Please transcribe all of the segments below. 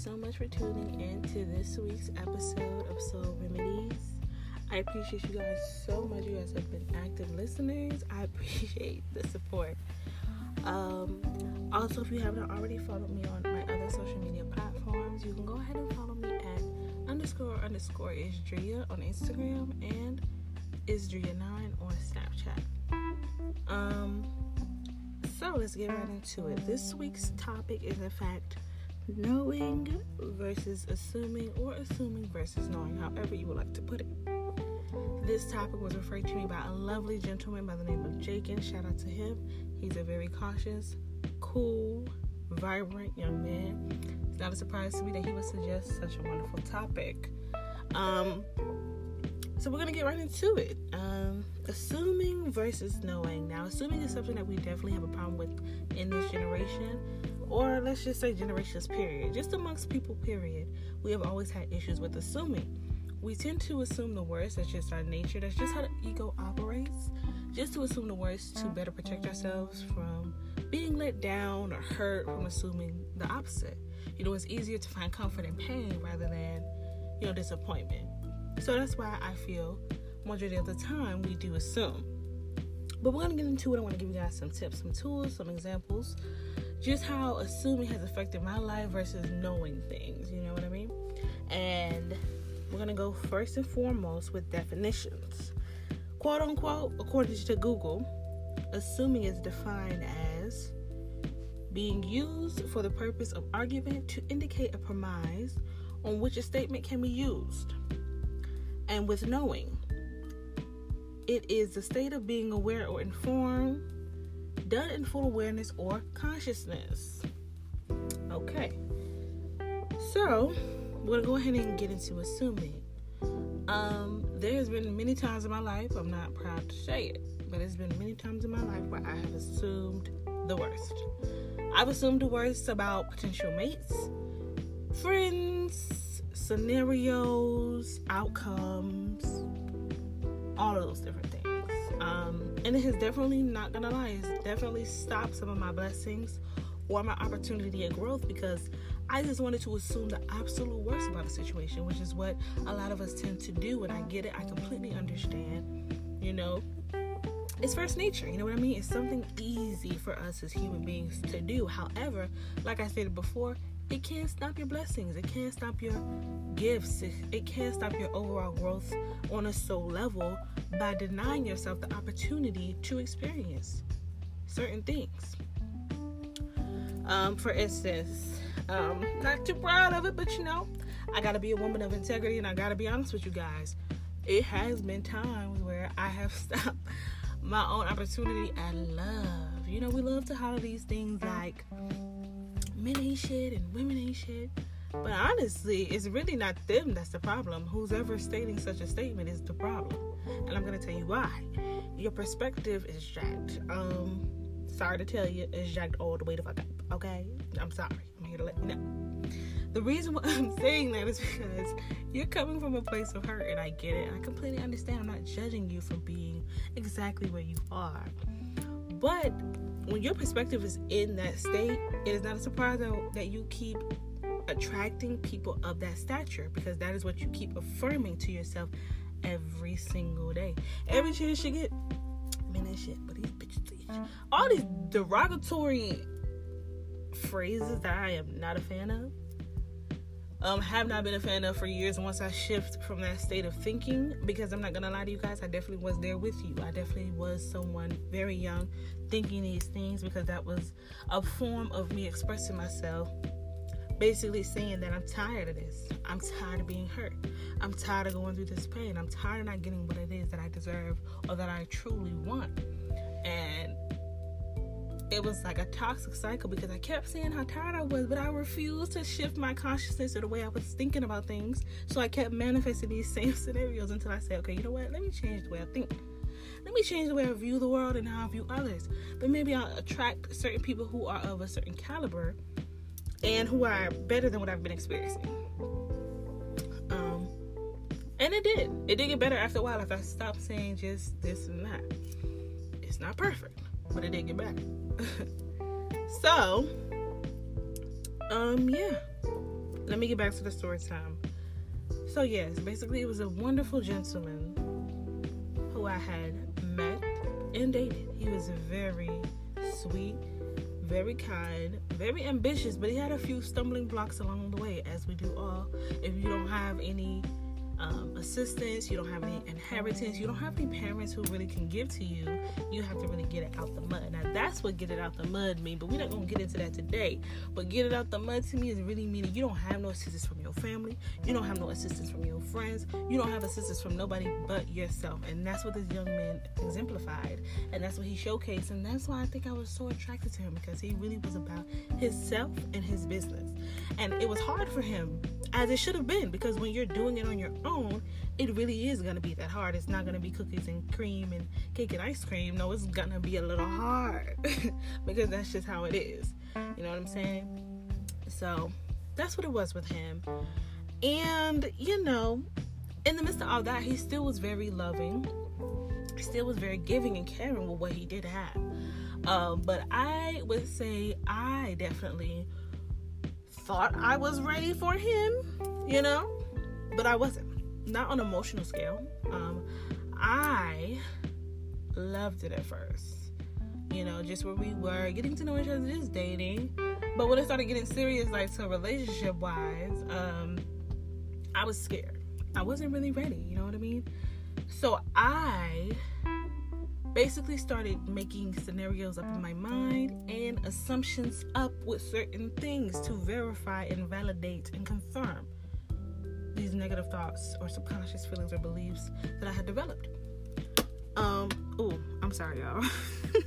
so much for tuning in to this week's episode of Soul Remedies. I appreciate you guys so much. You guys have been active listeners. I appreciate the support. Um, also, if you haven't already followed me on my other social media platforms, you can go ahead and follow me at underscore underscore Isdria on Instagram and Isdria9 on Snapchat. Um, so let's get right into it. This week's topic is, in fact, knowing versus assuming, or assuming versus knowing, however you would like to put it. This topic was referred to me by a lovely gentleman by the name of Jakin. Shout out to him. He's a very cautious, cool, vibrant young man. It's not a surprise to me that he would suggest such a wonderful topic. Um, so we're gonna get right into it. Um, assuming versus knowing. Now, assuming is something that we definitely have a problem with in this generation, or let's just say generations. Period. Just amongst people. Period. We have always had issues with assuming. We tend to assume the worst. That's just our nature. That's just how the ego operates. Just to assume the worst to better protect ourselves from being let down or hurt from assuming the opposite. You know, it's easier to find comfort in pain rather than, you know, disappointment. So that's why I feel majority of the time we do assume. But we're gonna get into it. I want to give you guys some tips, some tools, some examples, just how assuming has affected my life versus knowing things. You know what I mean? And we're gonna go first and foremost with definitions. Quote unquote, according to Google, assuming is defined as being used for the purpose of argument to indicate a premise on which a statement can be used. And with knowing, it is the state of being aware or informed, done in full awareness or consciousness. Okay, so we're gonna go ahead and get into assuming. Um, there has been many times in my life, I'm not proud to say it, but it's been many times in my life where I have assumed the worst. I've assumed the worst about potential mates, friends, scenarios, outcomes, all of those different things. And it has definitely, not gonna lie, it's definitely stopped some of my blessings or my opportunity at growth because I just wanted to assume the absolute worst about a situation, which is what a lot of us tend to do. And I get it, I completely understand. You know, it's first nature, you know what I mean? It's something easy for us as human beings to do. However, like I stated before, it can't stop your blessings, it can't stop your gifts, it, it can't stop your overall growth on a soul level by denying yourself the opportunity to experience certain things. Um, for instance, um, not too proud of it, but you know, I gotta be a woman of integrity and I gotta be honest with you guys. It has been times where I have stopped my own opportunity at love. You know, we love to holler these things like men ain't shit and women ain't shit. But honestly, it's really not them that's the problem. Who's ever stating such a statement is the problem. And I'm gonna tell you why. Your perspective is jacked. Um, sorry to tell you, it's jacked all the way to fuck up. Okay? I'm sorry. I'm here to let you know. The reason why I'm saying that is because you're coming from a place of hurt, and I get it. I completely understand. I'm not judging you for being exactly where you are. But when your perspective is in that state, it is not a surprise though, that you keep attracting people of that stature because that is what you keep affirming to yourself every single day. Every chance you get, man, that shit, but these bitches, all these derogatory phrases that I am not a fan of. Um, have not been a fan of for years once I shift from that state of thinking because I'm not gonna lie to you guys, I definitely was there with you. I definitely was someone very young thinking these things because that was a form of me expressing myself. Basically saying that I'm tired of this. I'm tired of being hurt. I'm tired of going through this pain. I'm tired of not getting what it is that I deserve or that I truly want. And it was like a toxic cycle because I kept saying how tired I was, but I refused to shift my consciousness or the way I was thinking about things. So I kept manifesting these same scenarios until I said, okay, you know what? Let me change the way I think. Let me change the way I view the world and how I view others. But maybe I'll attract certain people who are of a certain caliber and who are better than what I've been experiencing. Um, and it did. It did get better after a while if I stopped saying just this and that. It's not perfect, but it did get better. so, um, yeah. let me get back to the story time. So yes, basically it was a wonderful gentleman who I had met and dated. He was very sweet, very kind, very ambitious, but he had a few stumbling blocks along the way, as we do all. If you don't have any um, assistance, you don't have any inheritance, you don't have any parents who really can give to you, you have to really get it out the mud. Now, that's what get it out the mud mean, but we're not to get into that today. But get it out the mud to me is really meaning you don't have no assistance from your family, you don't have no assistance from your friends, you don't have assistance from nobody but yourself. And that's what this young man exemplified, and that's what he showcased. And that's why I think I was so attracted to him because he really was about himself and his business. And it was hard for him as it should have been because when you're doing it on your own, it really is going to be that hard. It's not going to be cookies and cream and cake and ice cream. No, it's going to be a little hard because that's just how it is. You know what I'm saying? So that's what it was with him. And, you know, in the midst of all that, he still was very loving. Still was very giving and caring with what he did have. Um, but I would say I definitely thought I was ready for him, you know, but I wasn't. Not on emotional scale. Um, I loved it at first. You know, just where we were, getting to know each other, just dating. But when it started getting serious, like to relationship wise, um, I was scared. I wasn't really ready, you know what I mean? So I basically started making scenarios up in my mind and assumptions up with certain things to verify and validate and confirm these negative thoughts or subconscious feelings or beliefs that I had developed. Um, oh, I'm sorry, y'all.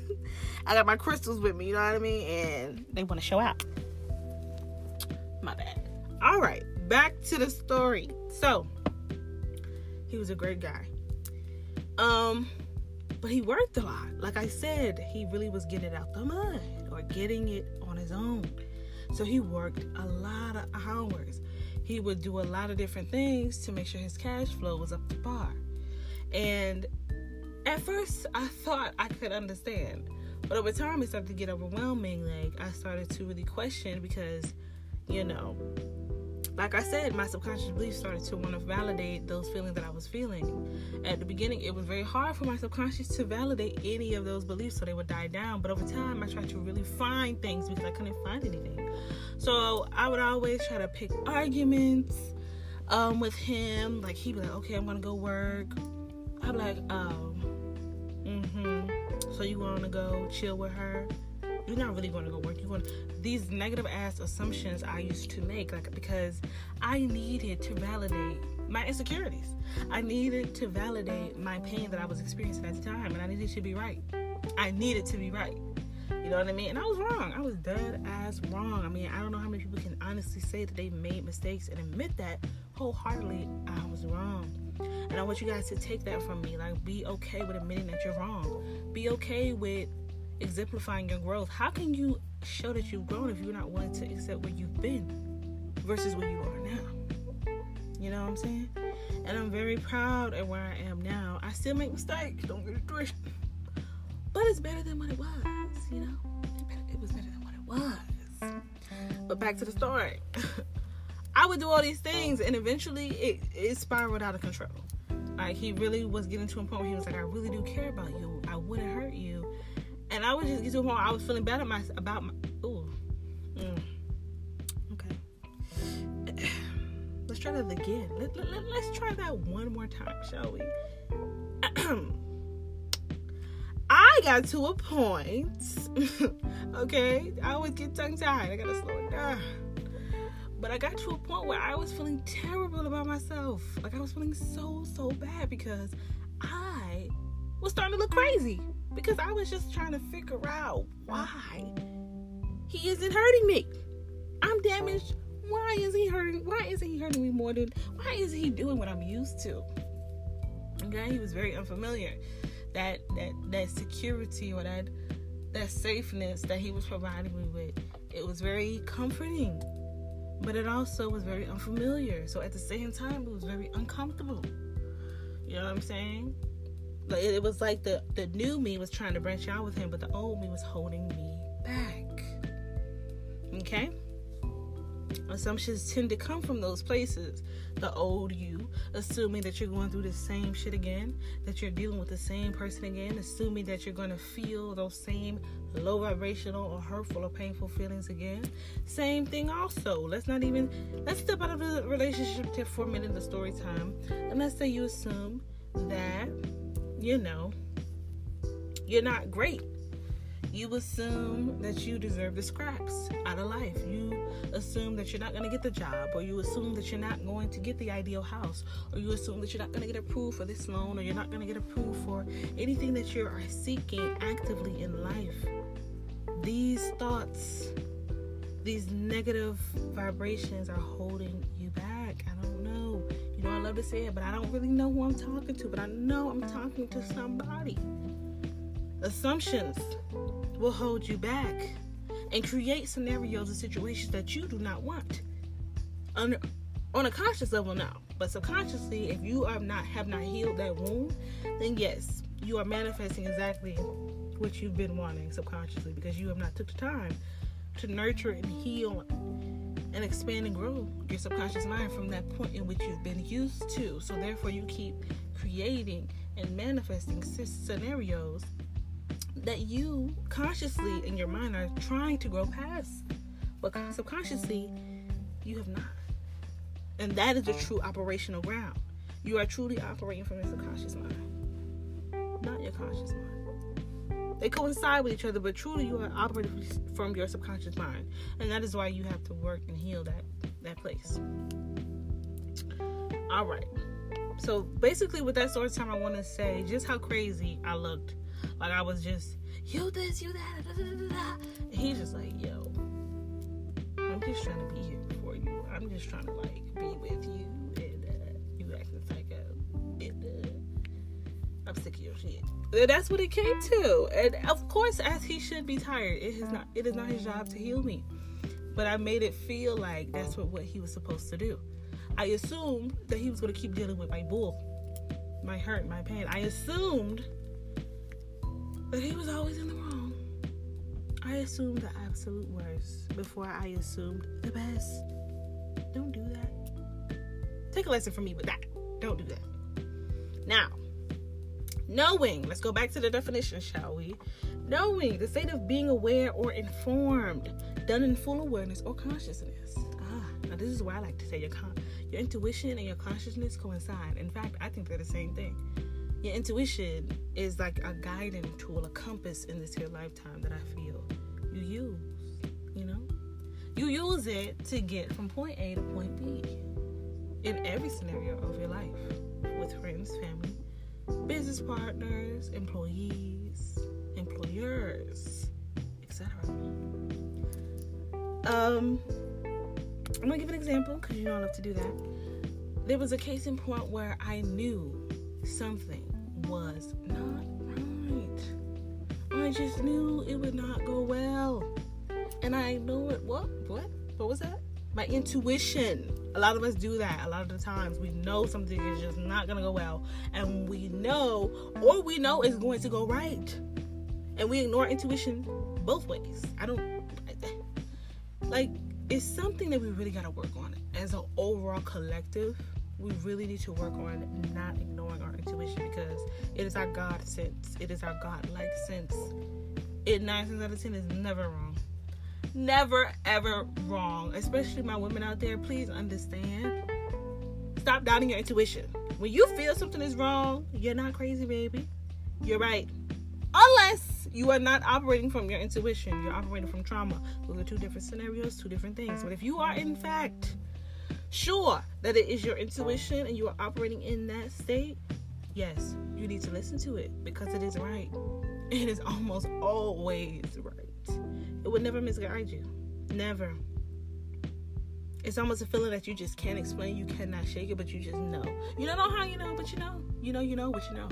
I got my crystals with me, you know what I mean? And they want to show out. My bad. All right, back to the story. So, he was a great guy. Um, but he worked a lot. Like I said, he really was getting it out the mud or getting it on his own. So he worked a lot of hours. He would do a lot of different things to make sure his cash flow was up to par. And at first, I thought I could understand. But over time, it started to get overwhelming. Like, I started to really question because, you know, like I said, my subconscious beliefs started to want to validate those feelings that I was feeling. At the beginning, it was very hard for my subconscious to validate any of those beliefs, so they would die down. But over time, I tried to really find things because I couldn't find anything. So I would always try to pick arguments um, with him. Like he'd be like, "Okay, I'm gonna go work." I'd be like, "Oh, mm-hmm." So you want to go chill with her? You're not really going to go work. You're going these negative ass assumptions I used to make, like because I needed to validate my insecurities. I needed to validate my pain that I was experiencing at the time, and I needed to be right. I needed to be right. You know what I mean? And I was wrong. I was dead ass wrong. I mean, I don't know how many people can honestly say that they made mistakes and admit that wholeheartedly I was wrong. And I want you guys to take that from me. Like, be okay with admitting that you're wrong. Be okay with exemplifying your growth. How can you show that you've grown if you're not willing to accept where you've been versus where you are now? You know what I'm saying? And I'm very proud of where I am now. I still make mistakes, don't get it twisted. But it's better than what it was, you know? It was better than what it was. But back to the story. I would do all these things and eventually it, it spiraled out of control. Like he really was getting to a point where he was like, I really do care about you. I wouldn't hurt you and I was just get to a point I was feeling bad my, about my. Ooh. Mm. Okay. Let's try that again. Let, let, let, let's try that one more time, shall we? I got to a point. okay, I always get tongue tied. I gotta slow it down. But I got to a point where I was feeling terrible about myself. Like I was feeling so so bad because I was starting to look crazy because I was just trying to figure out why he isn't hurting me. I'm damaged. Why is he hurting? Why isn't he hurting me more than? Why is he doing what I'm used to? Okay, he was very unfamiliar. That that that security or that that safeness that he was providing me with, it was very comforting, but it also was very unfamiliar. So at the same time, it was very uncomfortable. You know what I'm saying? It was like the the new me was trying to branch out with him, but the old me was holding me back. Okay. Assumptions tend to come from those places. The old you, assuming that you're going through the same shit again, that you're dealing with the same person again, assuming that you're going to feel those same low vibrational or hurtful or painful feelings again. Same thing also. Let's not even let's step out of the relationship tip for a minute, the story time. And let's say you assume that, you know, you're not great you assume that you deserve the scraps out of life. You assume that you're not going to get the job, or you assume that you're not going to get the ideal house, or you assume that you're not going to get approved for this loan, or you're not going to get approved for anything that you are seeking actively in life. These thoughts, these negative vibrations are holding you back. I don't love to say it, but I don't really know who I'm talking to, but I know I'm talking to somebody. Assumptions will hold you back and create scenarios and situations that you do not want. On, on a conscious level now, but subconsciously, if you are not have not healed that wound, then yes, you are manifesting exactly what you've been wanting subconsciously because you have not took the time to nurture and heal and expand and grow your subconscious mind from that point in which you've been used to. So therefore, you keep creating and manifesting scenarios that you consciously in your mind are trying to grow past, but subconsciously you have not. And that is the true operational ground. You are truly operating from your subconscious mind, not your conscious mind. They coincide with each other, but truly you are operating from your subconscious mind, and that is why you have to work and heal that that place. All right. So basically, with that story time, I want to say just how crazy I looked like I was just, you this, you that, da, da, da, and he's just like, yo, I'm just trying to be here for you. I'm just trying to like be with you, I'm sick of your shit. And that's what it came to, and of course, as he should be tired, it is not. It is not his job to heal me, but I made it feel like that's what what he was supposed to do. I assumed that he was going to keep dealing with my bull, my hurt, my pain. I assumed that he was always in the wrong. I assumed the absolute worst before I assumed the best. Don't do that. Take a lesson from me with that. Don't do that. Now, knowing, let's go back to the definition, shall we? Knowing, the state of being aware or informed, done in full awareness or consciousness. Ah, now this is why I like to say your con- your intuition and your consciousness coincide. In fact, I think they're the same thing your intuition is like a guiding tool, a compass in this here lifetime that I feel you use, you know? You use it to get from point A to point B in every scenario of your life with friends, family, business partners, employees, employers, etc. Um, I'm gonna give an example because you know I love to do that. There was a case in point where I knew something was not right. I just knew it would not go well. And I knew it. What? What? What was that? My intuition. A lot of us do that. A lot of the times we know something is just not going to go well. And we know, or we know it's going to go right. And we ignore intuition both ways. I don't. Like, it's something that we really got to work on as an overall collective we really need to work on not ignoring our intuition because it is our God sense. It is our God like sense. It nine times out of ten is never wrong. Never ever wrong. Especially my women out there, please understand. Stop doubting your intuition. When you feel something is wrong, you're not crazy, baby. You're right. Unless you are not operating from your intuition, you're operating from trauma. Those are two different scenarios, two different things. But if you are, in fact, sure that it is your intuition and you are operating in that state, yes, you need to listen to it because it is right. It is almost always right. It would never misguide you. Never. It's almost a feeling that you just can't explain. You cannot shake it, but you just know. You don't know how you know, but you know. You know, you know, but you know.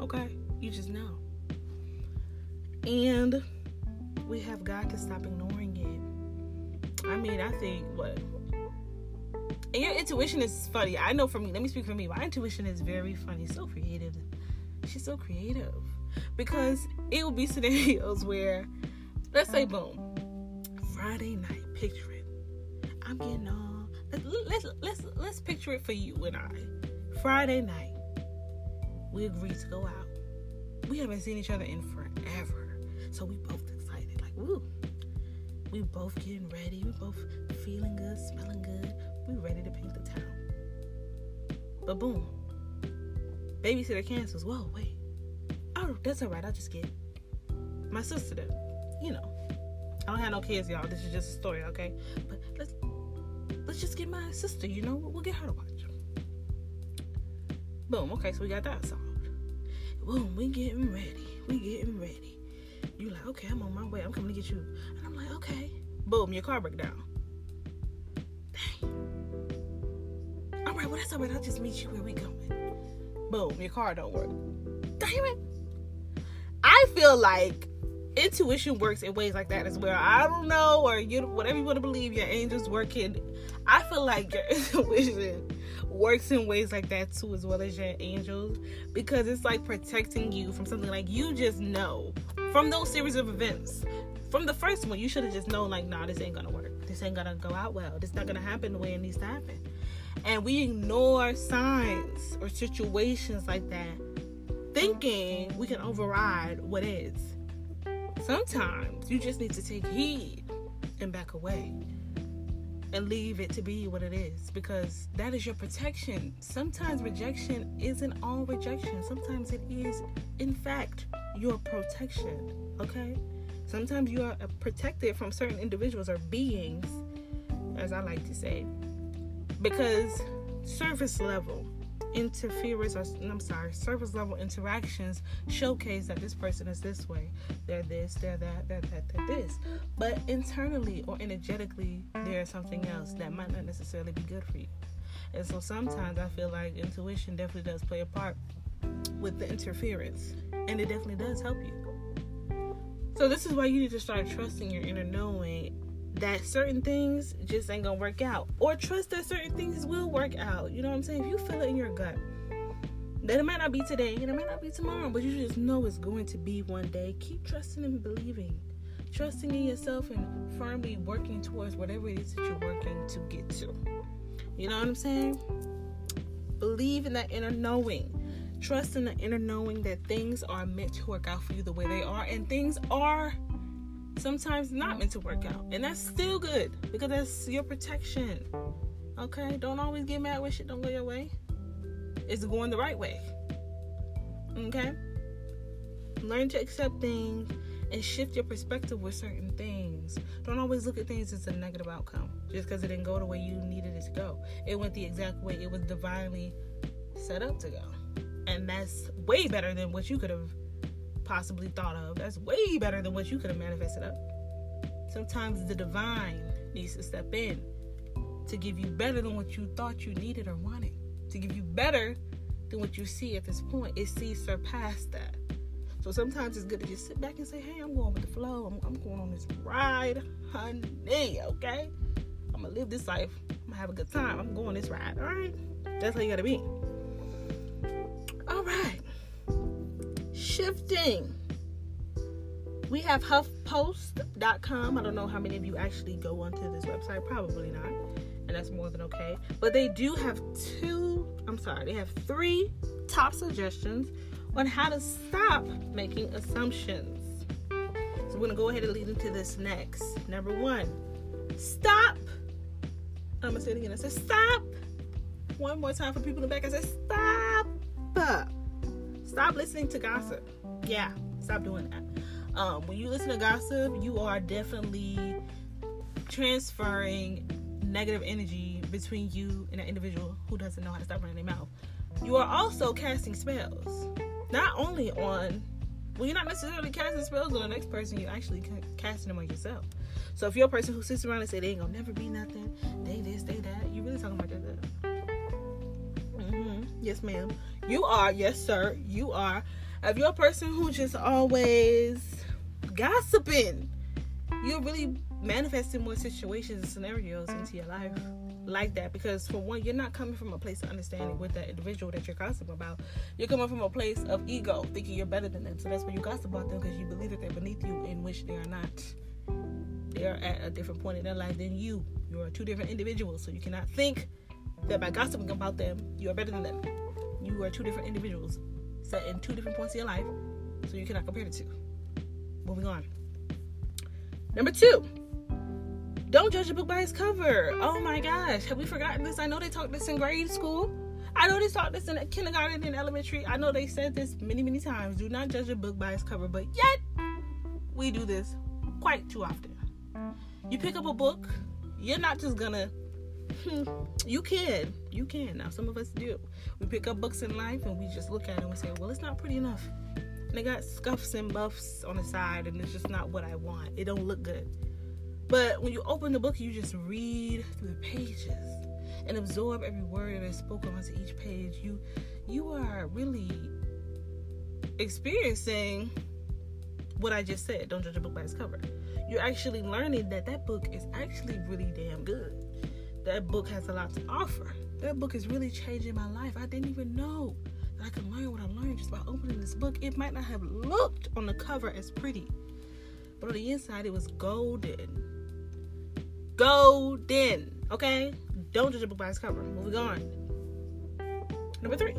Okay? You just know. And we have got to stop ignoring it. I mean, I think, what? And your intuition is funny. I know for me, let me speak for me. My intuition is very funny, so creative. She's so creative. Because it will be scenarios where, let's say, boom, Friday night, picture it. I'm getting all. Let's let's let's, picture it for you and I. Friday night, we agreed to go out. We haven't seen each other in forever, so we both excited. Like, woo. We both getting ready. We both feeling good, smelling good. We ready to paint the town. But boom, babysitter cancels. Whoa, wait. Oh, that's all right. I'll just get my sister to, you know. I don't have no kids, y'all. This is just a story, okay? But let's let's just get my sister, you know? We'll get her to watch. Boom, okay, so we got that solved. Boom, we getting ready. We getting ready. You like, okay, I'm on my way. I'm coming to get you. And I'm like, okay. Boom, your car broke down. Dang. All right, well that's all right. I'll just meet you where we going. Boom, your car don't work. Damn it. I feel like intuition works in ways like that as well. I don't know, or you whatever you want to believe, your angels working. I feel like your intuition works in ways like that too, as well as your angels, because it's like protecting you from something like you just know from those series of events. From the first one, you should have just known, like, nah, this ain't gonna work. This ain't gonna go out well. This not gonna happen the way it needs to happen. And we ignore signs or situations like that, thinking we can override what is. Sometimes you just need to take heed and back away and leave it to be what it is because that is your protection. Sometimes rejection isn't all rejection, sometimes it is, in fact, your protection. Okay? Sometimes you are uh, protected from certain individuals or beings, as I like to say, because surface level interference or I'm sorry, surface level interactions showcase that this person is this way. They're this, they're that, they're that, they're this. But internally or energetically, there's something else that might not necessarily be good for you. And so sometimes I feel like intuition definitely does play a part with the interference. And it definitely does help you. So this is why you need to start trusting your inner knowing that certain things just ain't gonna work out, or trust that certain things will work out. You know what I'm saying? If you feel it in your gut, that it might not be today and it might not be tomorrow, but you just know it's going to be one day. Keep trusting and believing, trusting in yourself, and firmly working towards whatever it is that you're working to get to. You know what I'm saying? Believe in that inner knowing. Trust in the inner knowing that things are meant to work out for you the way they are, and things are sometimes not meant to work out. And that's still good because that's your protection. Okay? Don't always get mad when shit don't go your way. It's going the right way. Okay? Learn to accept things and shift your perspective with certain things. Don't always look at things as a negative outcome just because it didn't go the way you needed it to go. It went the exact way it was divinely set up to go. And that's way better than what you could have possibly thought of. That's way better than what you could have manifested up. Sometimes the divine needs to step in to give you better than what you thought you needed or wanted, to give you better than what you see at this point. It sees surpass that. So sometimes it's good to just sit back and say, hey, I'm going with the flow. I'm, I'm going on this ride, honey, okay? I'm gonna live this life. I'm gonna have a good time. I'm going this ride, all right? That's how you gotta be. All right shifting. We have HuffPost.com. I don't know how many of you actually go onto this website. Probably not. And that's more than okay. But they do have two, I'm sorry, they have three top suggestions on how to stop making assumptions. So we're going to go ahead and lead into this next. Number one, stop. I'm going to say it again. I said stop. One more time for people in the back. I said stop. Stop listening to gossip. Yeah, stop doing that. Um, when you listen to gossip, you are definitely transferring negative energy between you and an individual who doesn't know how to stop running their mouth. You are also casting spells, not only on well, you're not necessarily casting spells on the next person, you're actually casting them on yourself. So if you're a person who sits around and say they ain't gonna never be nothing, they this, they that, you really talking about yourself. Yes, ma'am. You are, yes, sir, you are. If you're a person who just always gossiping, you're really manifesting more situations and scenarios into your life like that because for one you're not coming from a place of understanding with that individual that you're gossiping about you're coming from a place of ego thinking you're better than them so that's why you gossip about them because you believe that they're beneath you in which they are not They are at a different point in their life than you. You are two different individuals, so you cannot think that by gossiping about them, you are better than them. You are two different individuals set in two different points of your life, so you cannot compare the two. Moving on. Number two, don't judge a book by its cover. Oh my gosh, have we forgotten this? I know they taught this in grade school. I know they taught this in kindergarten and elementary. I know they said this many, many times. Do not judge a book by its cover, but yet we do this quite too often. You pick up a book, you're not just gonna. Hmm, you can, you can. Now some of us do. We pick up books in life and we just look at it and we say, "Well, it's not pretty enough." And they got scuffs and buffs on the side, and it's just not what I want. It don't look good. But when you open the book, you just read through the pages and absorb every word that is spoken onto each page. You you are really experiencing what I just said. Don't judge a book by its cover. You're actually learning that that book is actually really damn good. That book has a lot to offer. That book is really changing my life. I didn't even know that I could learn what I learned just by opening this book. It might not have looked on the cover as pretty, but on the inside it was golden. Golden. Okay? Don't judge a book by its cover. Moving on. Number three.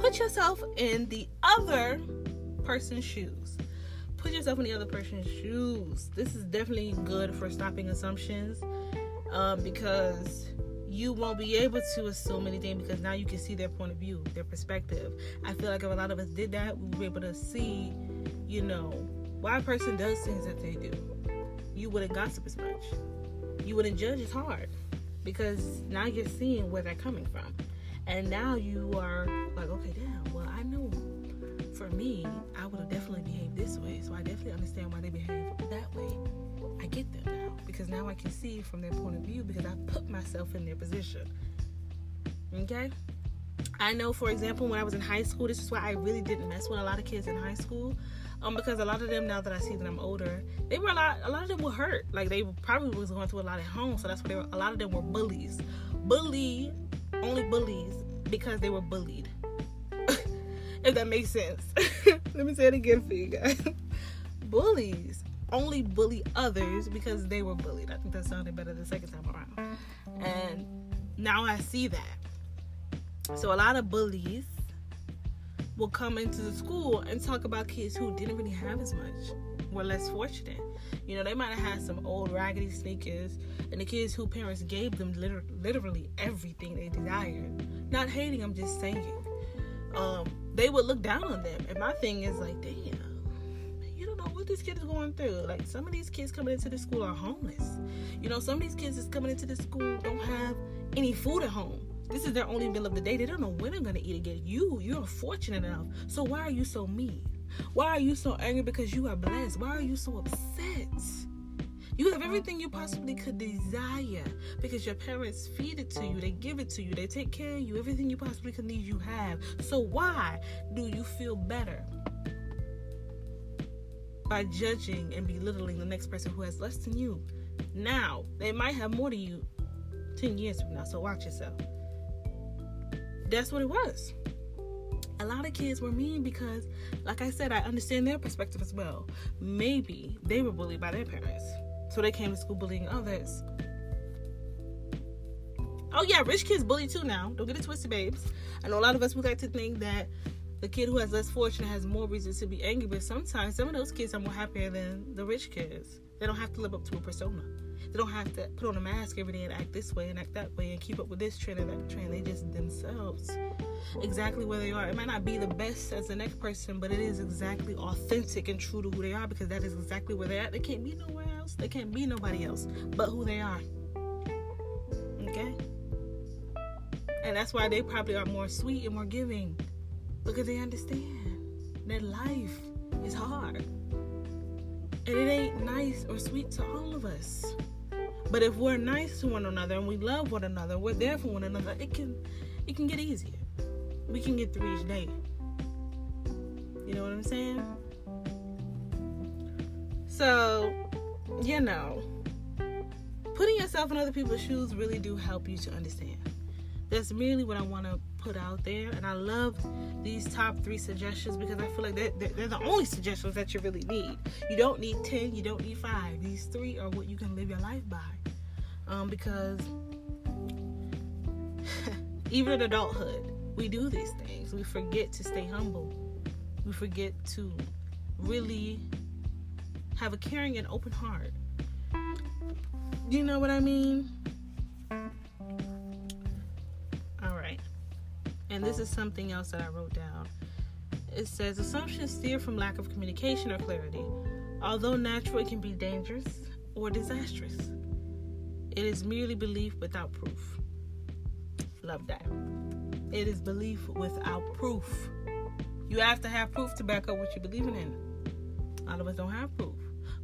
Put yourself in the other person's shoes put yourself in the other person's shoes. This is definitely good for stopping assumptions um, because you won't be able to assume anything because now you can see their point of view, their perspective. I feel like if a lot of us did that, we would be able to see, you know, why a person does things that they do. You wouldn't gossip as much. You wouldn't judge as hard because now you're seeing where they're coming from. And now you are like, okay, damn, well, I know for me, I would have definitely behaved this way. So I definitely understand why they behave that way. I get them now because now I can see from their point of view because I put myself in their position. Okay? I know, for example, when I was in high school, this is why I really didn't mess with a lot of kids in high school. Um, because a lot of them, now that I see that I'm older, they were a lot. A lot of them were hurt. Like they probably was going through a lot at home, so that's why they were. A lot of them were bullies. Bully, only bullies because they were bullied if that makes sense. Let me say it again for you guys. Bullies only bully others because they were bullied. I think that sounded better the second time around. And now I see that. So a lot of bullies will come into the school and talk about kids who didn't really have as much, were less fortunate. You know, they might have had some old raggedy sneakers, and the kids who parents gave them liter- literally everything they desired. Not hating, I'm just saying. Um, they would look down on them. And my thing is like, damn, you don't know what this kid is going through. Like some of these kids coming into the school are homeless. You know, some of these kids is coming into the school don't have any food at home. This is their only meal of the day. They don't know when they're gonna eat again. You, you're fortunate enough. So why are you so mean? Why are you so angry because you are blessed? Why are you so upset? You have everything you possibly could desire because your parents feed it to you, they give it to you, they take care of you. Everything you possibly could need, you have. So, why do you feel better by judging and belittling the next person who has less than you? Now, they might have more than you 10 years from now, so watch yourself. That's what it was a lot of kids were mean because, like I said, I understand their perspective as well. Maybe they were bullied by their parents. So they came to school bullying others. Oh yeah, rich kids bully too now. Don't get it twisted, babes. I know a lot of us would like to think that the kid who has less fortune has more reason to be angry, but sometimes some of those kids are more happier than the rich kids. They don't have to live up to a persona. They don't have to put on a mask every day and act this way and act that way and keep up with this trend and that trend. They just themselves. Exactly where they are. It might not be the best as the next person, but it is exactly authentic and true to who they are because that is exactly where they're at. They can't be nowhere else. They can't be nobody else but who they are. Okay? And that's why they probably are more sweet and more giving because they understand that life is hard. And it ain't nice or sweet to all of us. But if we're nice to one another and we love one another, we're there for one another, it can it can get easier. We can get through each day. You know what I'm saying? So, you know, putting yourself in other people's shoes really do help you to understand. That's merely what I want to put out there. And I love these top three suggestions because I feel like they're, they're, the only suggestions that you really need. You don't need 10, you don't need five. These three are what you can live your life by. Um, because even in adulthood, we do these things. We forget to stay humble, we forget to really have a caring and open heart. You know what I mean? And this is something else that I wrote down. It says assumptions steer from lack of communication or clarity. Although natural, it can be dangerous or disastrous. It is merely belief without proof. Love that. It is belief without proof. You have to have proof to back up what you're believing in. All of us don't have proof.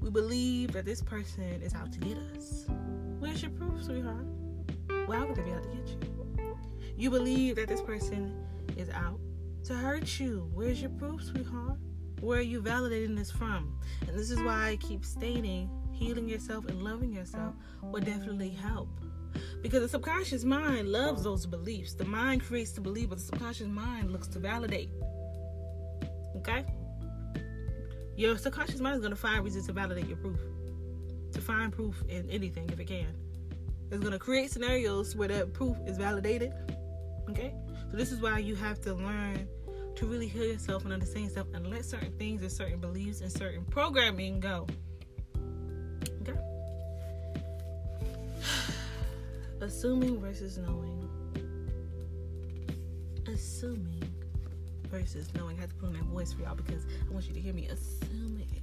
We believe that this person is out to get us. Where's your proof, sweetheart? Well, how could they be out to get you? You believe that this person is out to hurt you. Where's your proof, sweetheart? Where are you validating this from? And this is why I keep stating healing yourself and loving yourself will definitely help. Because the subconscious mind loves those beliefs. The mind creates the belief, but the subconscious mind looks to validate. Okay? Your subconscious mind is going to find reasons to validate your proof, to find proof in anything if it can. It's going to create scenarios where that proof is validated Okay? So this is why you have to learn to really heal yourself and understand yourself and let certain things and certain beliefs and certain programming go. Okay? Assuming versus knowing. Assuming versus knowing. I have to put on that voice for y'all because I want you to hear me assuming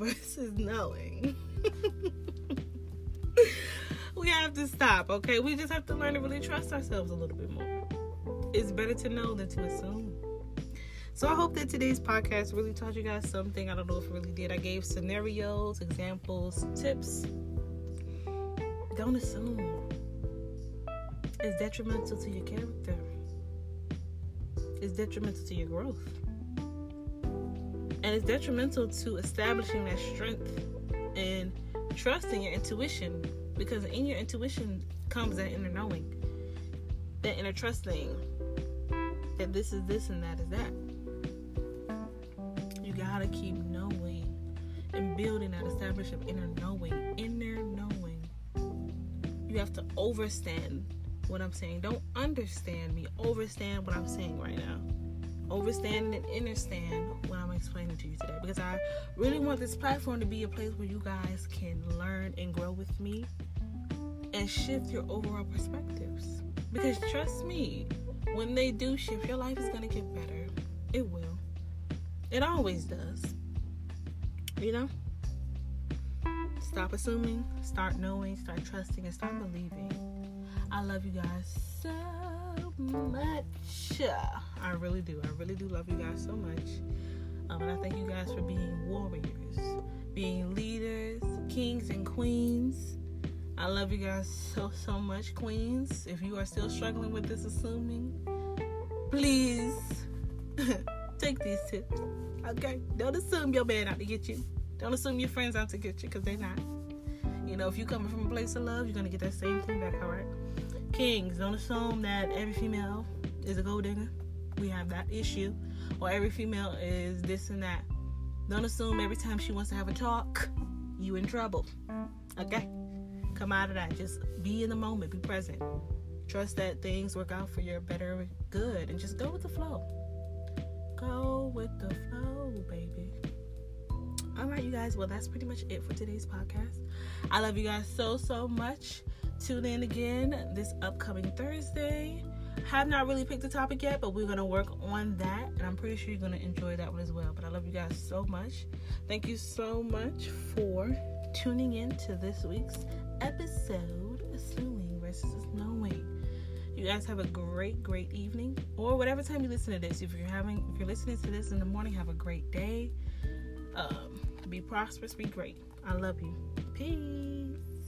versus knowing. we have to stop, okay? We just have to learn to really trust ourselves a little bit more. It's better to know than to assume. So I hope that today's podcast really taught you guys something. I don't know if it really did. I gave scenarios, examples, tips. Don't assume. It's detrimental to your character. It's detrimental to your growth. And it's detrimental to establishing that strength and trusting your intuition because in your intuition comes that inner knowing, that inner trusting that this is this and that is that. You gotta keep knowing and building that establishment of inner knowing, inner knowing. You have to overstand what I'm saying. Don't understand me. Overstand what I'm saying right now. Overstand and understand what I'm explaining to you today. Because I really want this platform to be a place where you guys can learn and grow with me and shift your overall perspectives. Because trust me, when they do shift, your life is going to get better. It will. It always does. You know? Stop assuming, start knowing, start trusting, and start believing. I love you guys so much. I really do. I really do love you guys so much. Um, and I thank you guys for being warriors, being leaders, kings, and queens I love you guys so, so much, Queens. If you are still struggling with this assuming, please take these tips. Okay? Don't assume your man out to get you. Don't assume your friends out to get you because they're not. You know, if you're coming from a place of love, you're going to get that same thing back, all right? Kings, don't assume that every female is a gold digger. We have that issue. Or every female is this and that. Don't assume every time she wants to have a talk, you in trouble. Okay? Come out of that. Just be in the moment, be present. Trust that things work out for your better good and just go with the flow. Go with the flow, baby. All right, you guys. Well, that's pretty much it for today's podcast. I love you guys so, so much. Tune in again this upcoming Thursday. Have not really picked a topic yet, but we're going to work on that. And I'm pretty sure you're going to enjoy that one as well. But I love you guys so much. Thank you so much for tuning in to this week's episode Assuming versus Knowing. You guys have a great, great evening, or whatever time you listen to this. If you're having, if you're listening to this in the morning, have a great day. Um, be prosperous, be great. I love you. Peace.